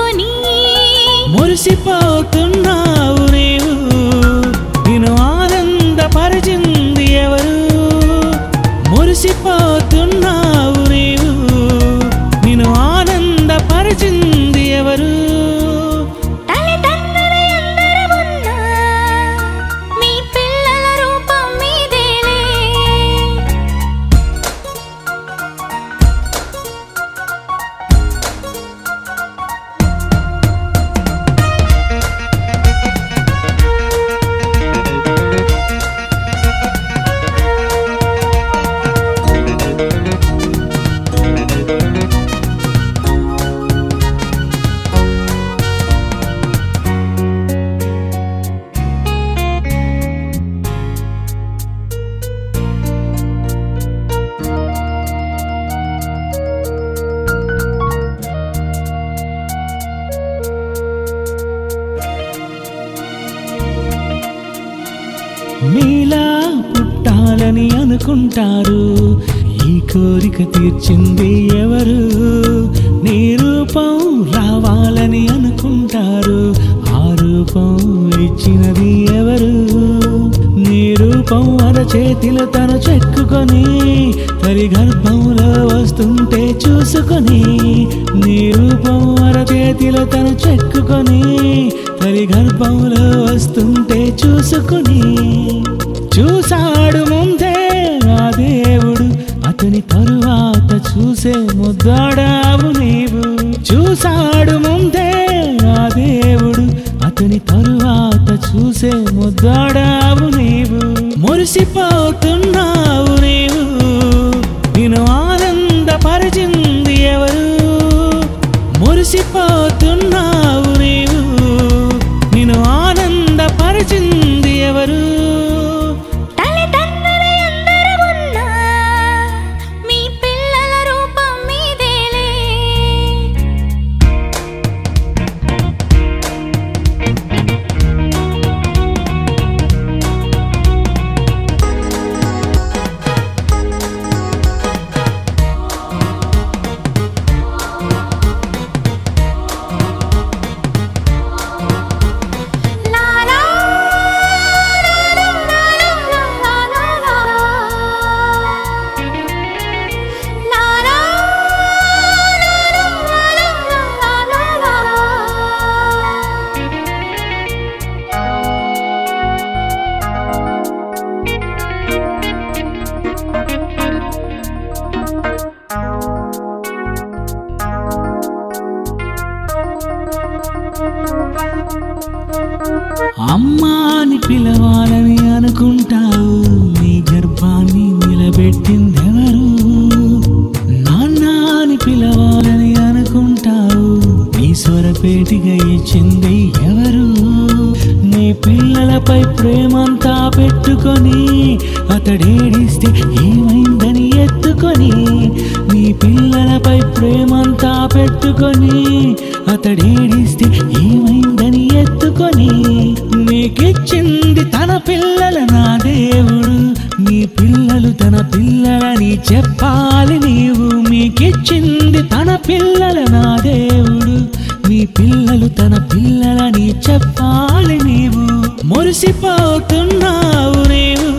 చేసుకొని మురిసిపోతున్నావు నీవు. నిన్ను ఆనందపరిచింది ఎవరు? మురిసిపోతున్నావు మీలా పుట్టాలని అనుకుంటారు. ఈ కోరిక తీర్చింది ఎవరు? నీ రూపం రావాలని అనుకుంటారు. ఆ రూపం ఇచ్చినది ఎవరు? నీ రూపం అరచేతిలో తను చెక్కుకొని తరి గర్భంలో వస్తుంటే చూసుకొని నీ రూపం అరచేతిలో తను చెక్కుకొని తరి గర్భంలో వస్తుంటే చూసుకుని చూసాడు ముందే నా దేవుడు. అతని తరువాత చూసే ముద్దాడావు నీవు. చూసాడు ముందే నా దేవుడు. అతని తరువాత చూసే ముద్దాడావు నీవు. మురిసిపోతున్నావు నీవు. నిన్ను ఆనందపరిచింది ఎవరు? మురిసిపోతున్నా అమ్మా అని పిలవాలని అనుకుంటావు నీ గర్భాన్ని నిలబెట్టిందెవరు? నాన్న అని పిలవాలని అనుకుంటావు నీ స్వరపేటిగా ఇచ్చింది ఎవరు? నీ పిల్లలపై ప్రేమంతా పెట్టుకొని అతడేడిస్తే ఏమైందని ఎత్తుకొని నీ పిల్లలపై ప్రేమంతా పెట్టుకొని అతడేడి చెప్పాలి నీవు మీకిచ్చింది తన పిల్లల నా దేవుడు. మీ పిల్లలు తన పిల్లలని చెప్పాలి నీవు. మురిసిపోతున్నావు నీవు.